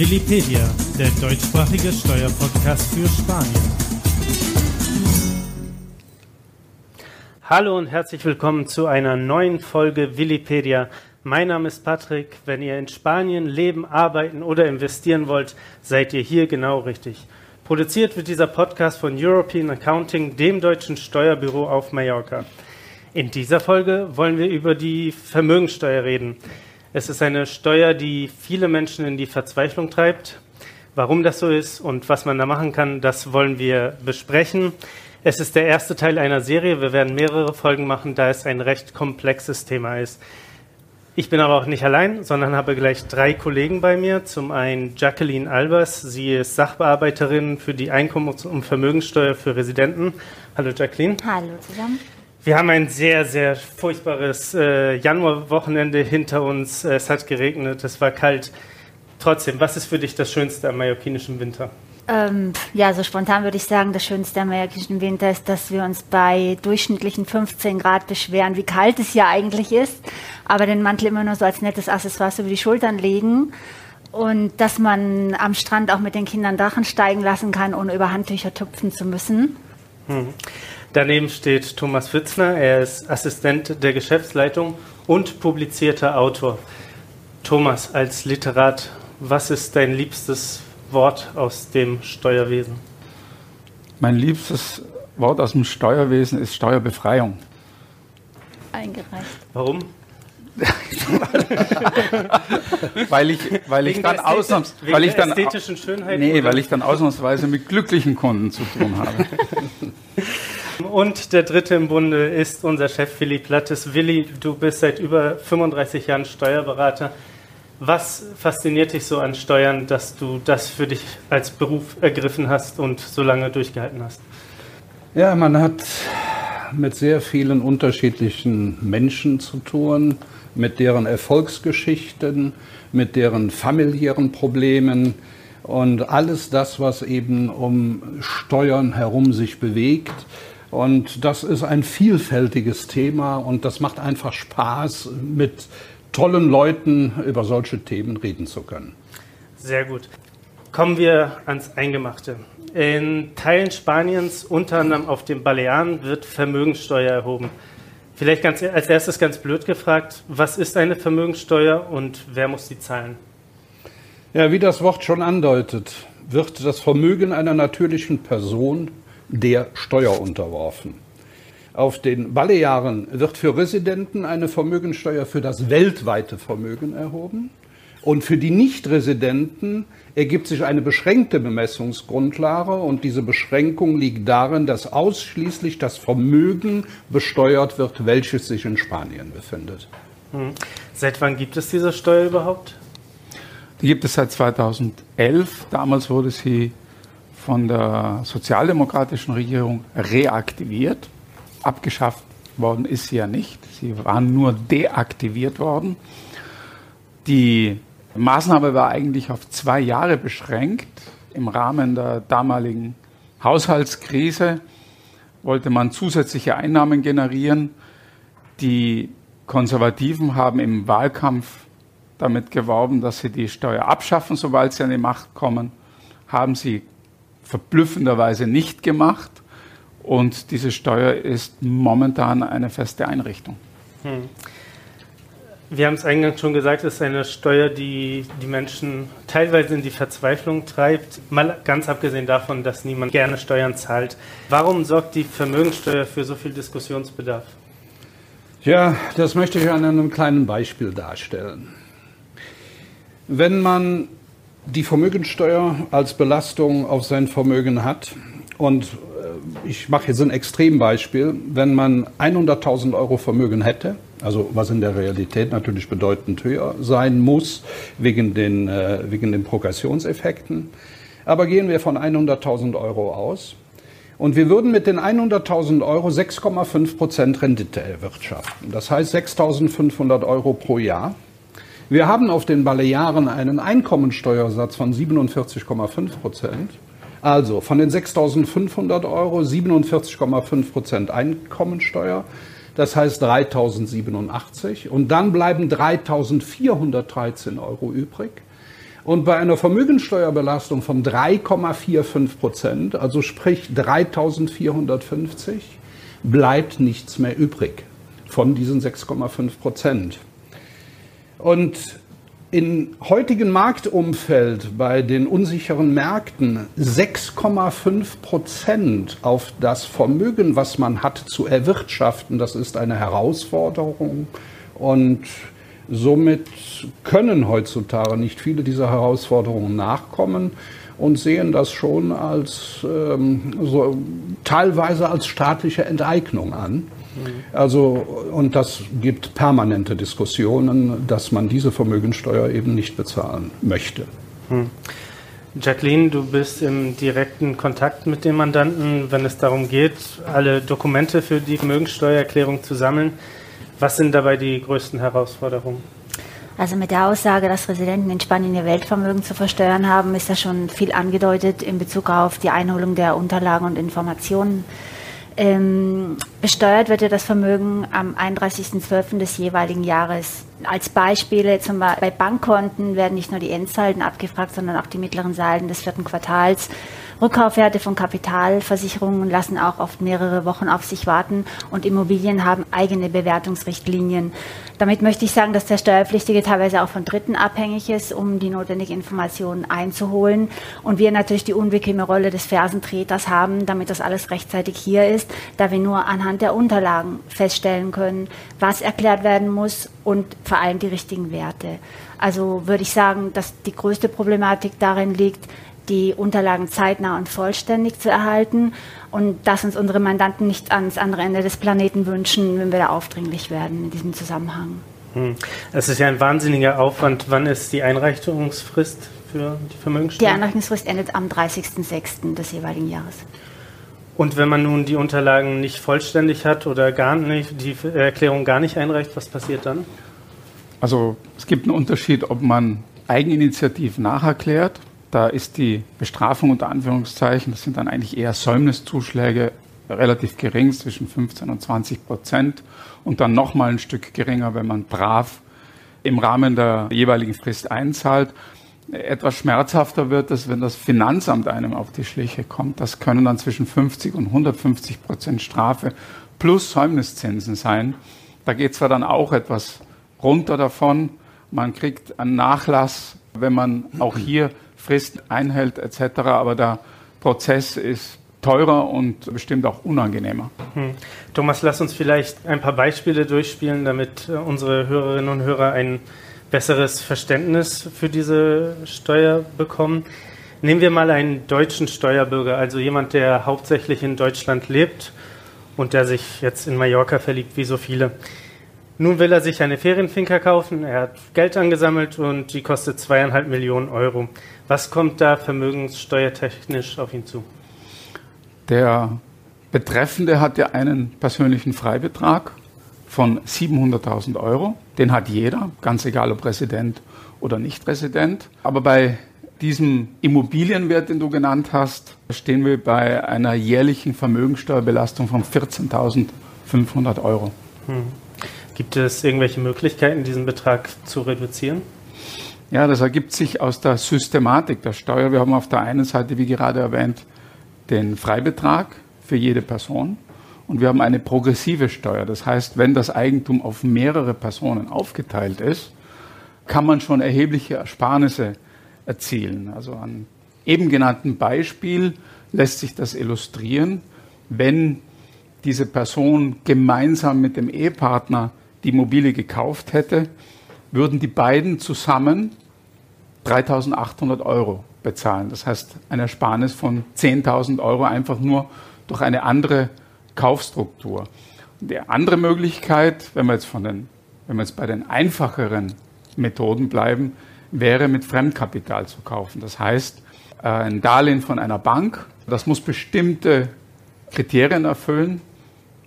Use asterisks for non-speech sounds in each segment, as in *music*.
Willipedia, der deutschsprachige Steuerpodcast für Spanien. Hallo und herzlich willkommen zu einer neuen Folge Willipedia. Mein Name ist Patrick. Wenn ihr in Spanien leben, arbeiten oder investieren wollt, seid ihr hier genau richtig. Produziert wird dieser Podcast von European Accounting, dem deutschen Steuerbüro auf Mallorca. In dieser Folge wollen wir über die Vermögensteuer reden. Es ist eine Steuer, die viele Menschen in die Verzweiflung treibt. Warum das so ist und was man da machen kann, das wollen wir besprechen. Es ist der erste Teil einer Serie. Wir werden mehrere Folgen machen, da es ein recht komplexes Thema ist. Ich bin aber auch nicht allein, sondern habe gleich drei Kollegen bei mir. Zum einen Jacqueline Albers. Sie ist Sachbearbeiterin für die Einkommens- und Vermögenssteuer für Residenten. Hallo Jacqueline. Hallo zusammen. Wir haben ein sehr, sehr furchtbares äh, Januarwochenende hinter uns. Es hat geregnet, es war kalt. Trotzdem, was ist für dich das Schönste am mallorquinischen Winter? Ähm, ja, so spontan würde ich sagen, das Schönste am mallorquinischen Winter ist, dass wir uns bei durchschnittlichen 15 Grad beschweren, wie kalt es hier eigentlich ist, aber den Mantel immer nur so als nettes Accessoire über die Schultern legen und dass man am Strand auch mit den Kindern Drachen steigen lassen kann, ohne über Handtücher tupfen zu müssen. Hm. Daneben steht Thomas Fitzner. Er ist Assistent der Geschäftsleitung und publizierter Autor. Thomas, als Literat, was ist dein liebstes Wort aus dem Steuerwesen? Mein liebstes Wort aus dem Steuerwesen ist Steuerbefreiung. Eingereicht. Warum? *laughs* *laughs* weil ich, weil ich dann ausnahms, weil ich dann, ästhetischen Schönheit nee, weil ich dann ausnahmsweise mit glücklichen Kunden zu tun habe. *laughs* Und der dritte im Bunde ist unser Chef Willi Plattes. Willi, du bist seit über 35 Jahren Steuerberater. Was fasziniert dich so an Steuern, dass du das für dich als Beruf ergriffen hast und so lange durchgehalten hast? Ja, man hat mit sehr vielen unterschiedlichen Menschen zu tun, mit deren Erfolgsgeschichten, mit deren familiären Problemen und alles das, was eben um Steuern herum sich bewegt. Und das ist ein vielfältiges Thema und das macht einfach Spaß, mit tollen Leuten über solche Themen reden zu können. Sehr gut. Kommen wir ans Eingemachte. In Teilen Spaniens, unter anderem auf den Balearen, wird Vermögenssteuer erhoben. Vielleicht ganz, als erstes ganz blöd gefragt, was ist eine Vermögenssteuer und wer muss sie zahlen? Ja, wie das Wort schon andeutet, wird das Vermögen einer natürlichen Person der Steuer unterworfen. Auf den Balearen wird für Residenten eine Vermögensteuer für das weltweite Vermögen erhoben. Und für die Nichtresidenten ergibt sich eine beschränkte Bemessungsgrundlage und diese Beschränkung liegt darin, dass ausschließlich das Vermögen besteuert wird, welches sich in Spanien befindet. Hm. Seit wann gibt es diese Steuer überhaupt? Die gibt es seit 2011. Damals wurde sie von der sozialdemokratischen Regierung reaktiviert. Abgeschafft worden ist sie ja nicht. Sie waren nur deaktiviert worden. Die Maßnahme war eigentlich auf zwei Jahre beschränkt. Im Rahmen der damaligen Haushaltskrise wollte man zusätzliche Einnahmen generieren. Die Konservativen haben im Wahlkampf damit geworben, dass sie die Steuer abschaffen, sobald sie an die Macht kommen. Haben sie verblüffenderweise nicht gemacht. Und diese Steuer ist momentan eine feste Einrichtung. Hm. Wir haben es eingangs schon gesagt, es ist eine Steuer, die die Menschen teilweise in die Verzweiflung treibt. Mal ganz abgesehen davon, dass niemand gerne Steuern zahlt. Warum sorgt die Vermögenssteuer für so viel Diskussionsbedarf? Ja, das möchte ich an einem kleinen Beispiel darstellen. Wenn man die Vermögensteuer als Belastung auf sein Vermögen hat. Und äh, ich mache jetzt ein Extrembeispiel. Wenn man 100.000 Euro Vermögen hätte, also was in der Realität natürlich bedeutend höher sein muss, wegen den, äh, wegen den Progressionseffekten. Aber gehen wir von 100.000 Euro aus. Und wir würden mit den 100.000 Euro 6,5 Prozent Rendite erwirtschaften. Das heißt 6.500 Euro pro Jahr. Wir haben auf den Balearen einen Einkommensteuersatz von 47,5 Prozent. Also von den 6.500 Euro 47,5 Prozent Einkommensteuer. Das heißt 3.087. Und dann bleiben 3.413 Euro übrig. Und bei einer Vermögensteuerbelastung von 3,45 Prozent, also sprich 3450, bleibt nichts mehr übrig von diesen 6,5 Prozent. Und im heutigen Marktumfeld bei den unsicheren Märkten 6,5 Prozent auf das Vermögen, was man hat, zu erwirtschaften, das ist eine Herausforderung. Und somit können heutzutage nicht viele dieser Herausforderungen nachkommen und sehen das schon als ähm, so, teilweise als staatliche Enteignung an. Also, und das gibt permanente Diskussionen, dass man diese Vermögensteuer eben nicht bezahlen möchte. Hm. Jacqueline, du bist im direkten Kontakt mit dem Mandanten, wenn es darum geht, alle Dokumente für die Vermögensteuererklärung zu sammeln. Was sind dabei die größten Herausforderungen? Also mit der Aussage, dass Residenten in Spanien ihr Weltvermögen zu versteuern haben, ist da schon viel angedeutet in Bezug auf die Einholung der Unterlagen und Informationen. Ähm, besteuert wird ja das Vermögen am 31.12. des jeweiligen Jahres. Als Beispiele zum Beispiel bei Bankkonten werden nicht nur die Endsalden abgefragt, sondern auch die mittleren Salden des vierten Quartals. Rückkaufwerte von Kapitalversicherungen lassen auch oft mehrere Wochen auf sich warten und Immobilien haben eigene Bewertungsrichtlinien. Damit möchte ich sagen, dass der Steuerpflichtige teilweise auch von Dritten abhängig ist, um die notwendigen Informationen einzuholen. Und wir natürlich die unbequeme Rolle des Fersentreters haben, damit das alles rechtzeitig hier ist, da wir nur anhand der Unterlagen feststellen können, was erklärt werden muss und vor allem die richtigen Werte. Also würde ich sagen, dass die größte Problematik darin liegt, die Unterlagen zeitnah und vollständig zu erhalten und dass uns unsere Mandanten nicht ans andere Ende des Planeten wünschen, wenn wir da aufdringlich werden in diesem Zusammenhang. Hm. Es ist ja ein wahnsinniger Aufwand. Wann ist die Einreichungsfrist für die Vermögenssteuer? Die Einreichungsfrist endet am 30.06. des jeweiligen Jahres. Und wenn man nun die Unterlagen nicht vollständig hat oder gar nicht, die Erklärung gar nicht einreicht, was passiert dann? Also es gibt einen Unterschied, ob man eigeninitiativ nacherklärt da ist die Bestrafung unter Anführungszeichen, das sind dann eigentlich eher Säumniszuschläge, relativ gering, zwischen 15 und 20 Prozent und dann nochmal ein Stück geringer, wenn man brav im Rahmen der jeweiligen Frist einzahlt. Etwas schmerzhafter wird es, wenn das Finanzamt einem auf die Schliche kommt. Das können dann zwischen 50 und 150 Prozent Strafe plus Säumniszinsen sein. Da geht zwar dann auch etwas runter davon. Man kriegt einen Nachlass, wenn man auch hier Frist einhält etc. Aber der Prozess ist teurer und bestimmt auch unangenehmer. Hm. Thomas, lass uns vielleicht ein paar Beispiele durchspielen, damit äh, unsere Hörerinnen und Hörer ein besseres Verständnis für diese Steuer bekommen. Nehmen wir mal einen deutschen Steuerbürger, also jemand, der hauptsächlich in Deutschland lebt und der sich jetzt in Mallorca verliebt, wie so viele. Nun will er sich eine Ferienfinker kaufen, er hat Geld angesammelt und die kostet zweieinhalb Millionen Euro. Was kommt da vermögenssteuertechnisch auf ihn zu? Der Betreffende hat ja einen persönlichen Freibetrag von 700.000 Euro. Den hat jeder, ganz egal ob Resident oder nicht Resident. Aber bei diesem Immobilienwert, den du genannt hast, stehen wir bei einer jährlichen Vermögenssteuerbelastung von 14.500 Euro. Hm. Gibt es irgendwelche Möglichkeiten, diesen Betrag zu reduzieren? Ja, das ergibt sich aus der Systematik der Steuer. Wir haben auf der einen Seite, wie gerade erwähnt, den Freibetrag für jede Person und wir haben eine progressive Steuer. Das heißt, wenn das Eigentum auf mehrere Personen aufgeteilt ist, kann man schon erhebliche Ersparnisse erzielen. Also an eben genannten Beispiel lässt sich das illustrieren, wenn diese Person gemeinsam mit dem Ehepartner die Immobilie gekauft hätte, würden die beiden zusammen 3.800 Euro bezahlen. Das heißt, eine Ersparnis von 10.000 Euro einfach nur durch eine andere Kaufstruktur. Die andere Möglichkeit, wenn wir jetzt, von den, wenn wir jetzt bei den einfacheren Methoden bleiben, wäre mit Fremdkapital zu kaufen. Das heißt, äh, ein Darlehen von einer Bank, das muss bestimmte Kriterien erfüllen.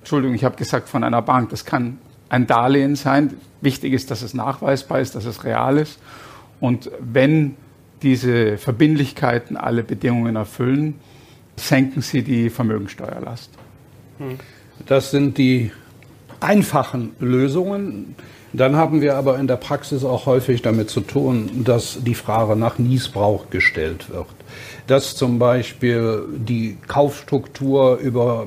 Entschuldigung, ich habe gesagt von einer Bank. Das kann ein Darlehen sein. Wichtig ist, dass es nachweisbar ist, dass es real ist. Und wenn diese Verbindlichkeiten alle Bedingungen erfüllen, senken sie die Vermögensteuerlast. Das sind die einfachen Lösungen. Dann haben wir aber in der Praxis auch häufig damit zu tun, dass die Frage nach Niesbrauch gestellt wird. Dass zum Beispiel die Kaufstruktur über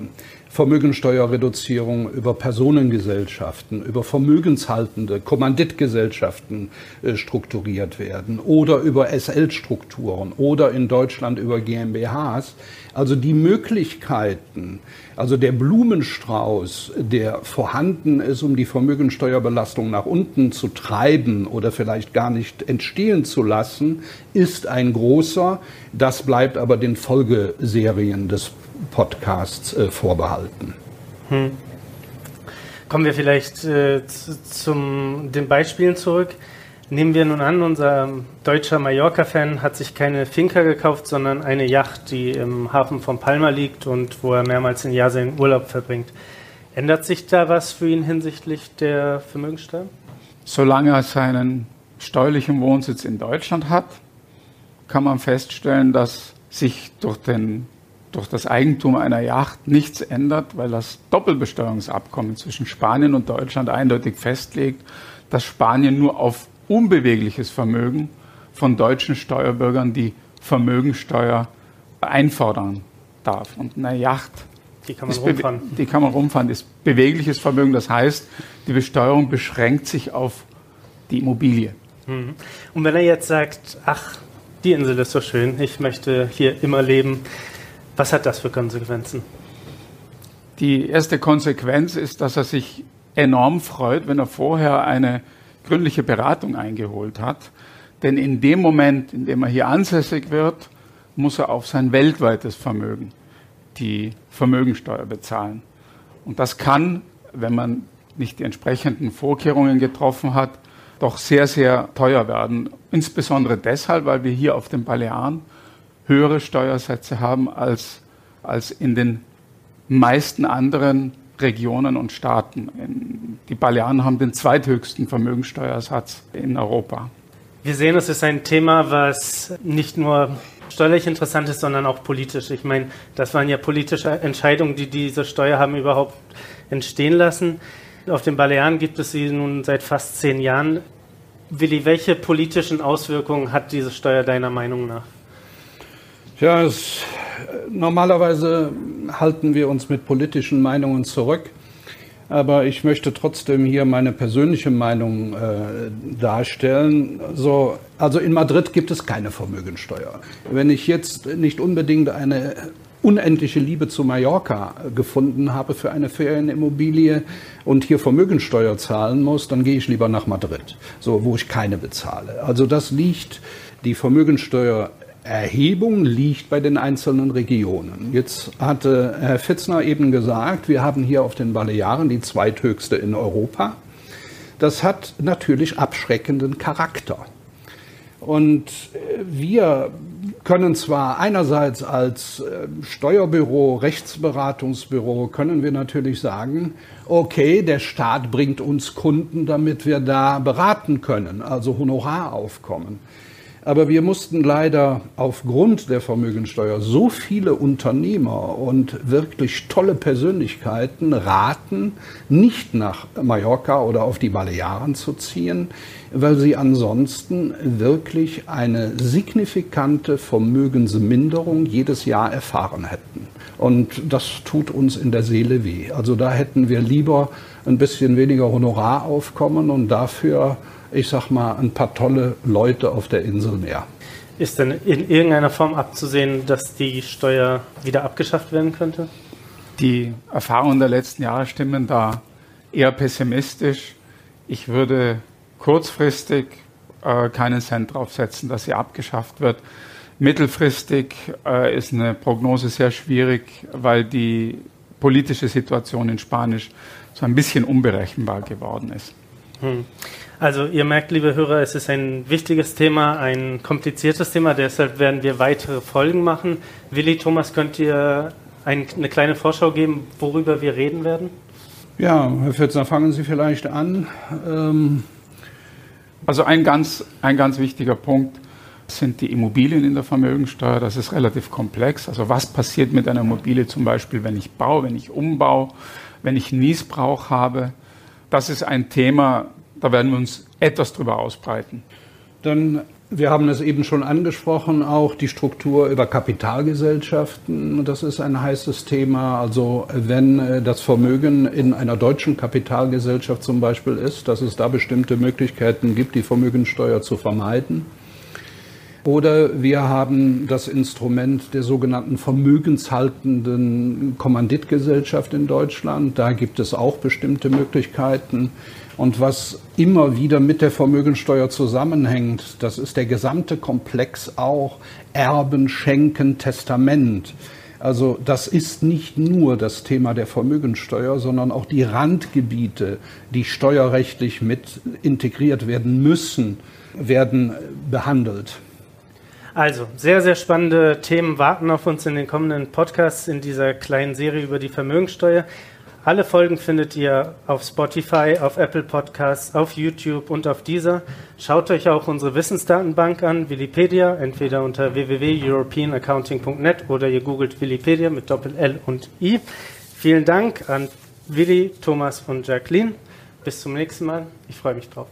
Vermögensteuerreduzierung über Personengesellschaften, über vermögenshaltende Kommanditgesellschaften äh, strukturiert werden oder über SL-Strukturen oder in Deutschland über GmbHs. Also die Möglichkeiten, also der Blumenstrauß, der vorhanden ist, um die Vermögensteuerbelastung nach unten zu treiben oder vielleicht gar nicht entstehen zu lassen, ist ein großer. Das bleibt aber den Folgeserien des Podcasts äh, vorbehalten. Hm. Kommen wir vielleicht äh, zu zum, den Beispielen zurück. Nehmen wir nun an, unser deutscher Mallorca-Fan hat sich keine Finca gekauft, sondern eine Yacht, die im Hafen von Palma liegt und wo er mehrmals im Jahr seinen Urlaub verbringt. Ändert sich da was für ihn hinsichtlich der Vermögenssteuer? Solange er seinen steuerlichen Wohnsitz in Deutschland hat, kann man feststellen, dass sich durch den durch das Eigentum einer Yacht nichts ändert, weil das Doppelbesteuerungsabkommen zwischen Spanien und Deutschland eindeutig festlegt, dass Spanien nur auf unbewegliches Vermögen von deutschen Steuerbürgern die Vermögensteuer einfordern darf. Und eine Yacht, die kann man rumfahren. Die kann man rumfahren, ist bewegliches Vermögen. Das heißt, die Besteuerung beschränkt sich auf die Immobilie. Mhm. Und wenn er jetzt sagt, ach, die Insel ist so schön, ich möchte hier immer leben, was hat das für Konsequenzen? Die erste Konsequenz ist, dass er sich enorm freut, wenn er vorher eine gründliche Beratung eingeholt hat. Denn in dem Moment, in dem er hier ansässig wird, muss er auf sein weltweites Vermögen die Vermögensteuer bezahlen. Und das kann, wenn man nicht die entsprechenden Vorkehrungen getroffen hat, doch sehr, sehr teuer werden. Insbesondere deshalb, weil wir hier auf den Balearen höhere Steuersätze haben als, als in den meisten anderen Regionen und Staaten. Die Balearen haben den zweithöchsten Vermögensteuersatz in Europa. Wir sehen, es ist ein Thema, was nicht nur steuerlich interessant ist, sondern auch politisch. Ich meine, das waren ja politische Entscheidungen, die diese Steuer haben überhaupt entstehen lassen. Auf den Balearen gibt es sie nun seit fast zehn Jahren. Willi, welche politischen Auswirkungen hat diese Steuer deiner Meinung nach? Ja, es, normalerweise halten wir uns mit politischen Meinungen zurück. Aber ich möchte trotzdem hier meine persönliche Meinung äh, darstellen. So, also in Madrid gibt es keine Vermögensteuer. Wenn ich jetzt nicht unbedingt eine unendliche Liebe zu Mallorca gefunden habe für eine Ferienimmobilie und hier Vermögensteuer zahlen muss, dann gehe ich lieber nach Madrid, so wo ich keine bezahle. Also das liegt die Vermögensteuer Erhebung liegt bei den einzelnen Regionen. Jetzt hatte Herr Fitzner eben gesagt, wir haben hier auf den Balearen die zweithöchste in Europa. Das hat natürlich abschreckenden Charakter. Und äh, wir können zwar einerseits als äh, Steuerbüro, Rechtsberatungsbüro, können wir natürlich sagen, okay, der Staat bringt uns Kunden, damit wir da beraten können, also Honoraraufkommen. Aber wir mussten leider aufgrund der Vermögensteuer so viele Unternehmer und wirklich tolle Persönlichkeiten raten, nicht nach Mallorca oder auf die Balearen zu ziehen, weil sie ansonsten wirklich eine signifikante Vermögensminderung jedes Jahr erfahren hätten. Und das tut uns in der Seele weh. Also da hätten wir lieber ein bisschen weniger Honoraraufkommen und dafür ich sag mal, ein paar tolle Leute auf der Insel mehr. Ist denn in irgendeiner Form abzusehen, dass die Steuer wieder abgeschafft werden könnte? Die Erfahrungen der letzten Jahre stimmen da eher pessimistisch. Ich würde kurzfristig äh, keinen Cent drauf setzen, dass sie abgeschafft wird. Mittelfristig äh, ist eine Prognose sehr schwierig, weil die politische Situation in Spanisch so ein bisschen unberechenbar geworden ist. Hm. Also ihr merkt, liebe Hörer, es ist ein wichtiges Thema, ein kompliziertes Thema, deshalb werden wir weitere Folgen machen. Willi, Thomas, könnt ihr ein, eine kleine Vorschau geben, worüber wir reden werden? Ja, Herr Fitzner, fangen Sie vielleicht an. Ähm also ein ganz, ein ganz wichtiger Punkt sind die Immobilien in der Vermögensteuer. Das ist relativ komplex. Also was passiert mit einer Immobilie zum Beispiel, wenn ich baue, wenn ich umbaue, wenn ich Niesbrauch habe? Das ist ein Thema, Da werden wir uns etwas drüber ausbreiten. Dann wir haben es eben schon angesprochen, auch die Struktur über Kapitalgesellschaften. Das ist ein heißes Thema. Also wenn äh, das Vermögen in einer deutschen Kapitalgesellschaft zum Beispiel ist, dass es da bestimmte Möglichkeiten gibt, die Vermögensteuer zu vermeiden. Oder wir haben das Instrument der sogenannten vermögenshaltenden Kommanditgesellschaft in Deutschland. Da gibt es auch bestimmte Möglichkeiten. Und was immer wieder mit der Vermögensteuer zusammenhängt, das ist der gesamte Komplex auch Erben, Schenken, Testament. Also das ist nicht nur das Thema der Vermögensteuer, sondern auch die Randgebiete, die steuerrechtlich mit integriert werden müssen, werden behandelt. Also, sehr, sehr spannende Themen warten auf uns in den kommenden Podcasts in dieser kleinen Serie über die Vermögensteuer. Alle Folgen findet ihr auf Spotify, auf Apple Podcasts, auf YouTube und auf dieser. Schaut euch auch unsere Wissensdatenbank an, Wikipedia, entweder unter www.europeanaccounting.net oder ihr googelt Wikipedia mit Doppel-L und I. Vielen Dank an Willi, Thomas und Jacqueline. Bis zum nächsten Mal. Ich freue mich drauf.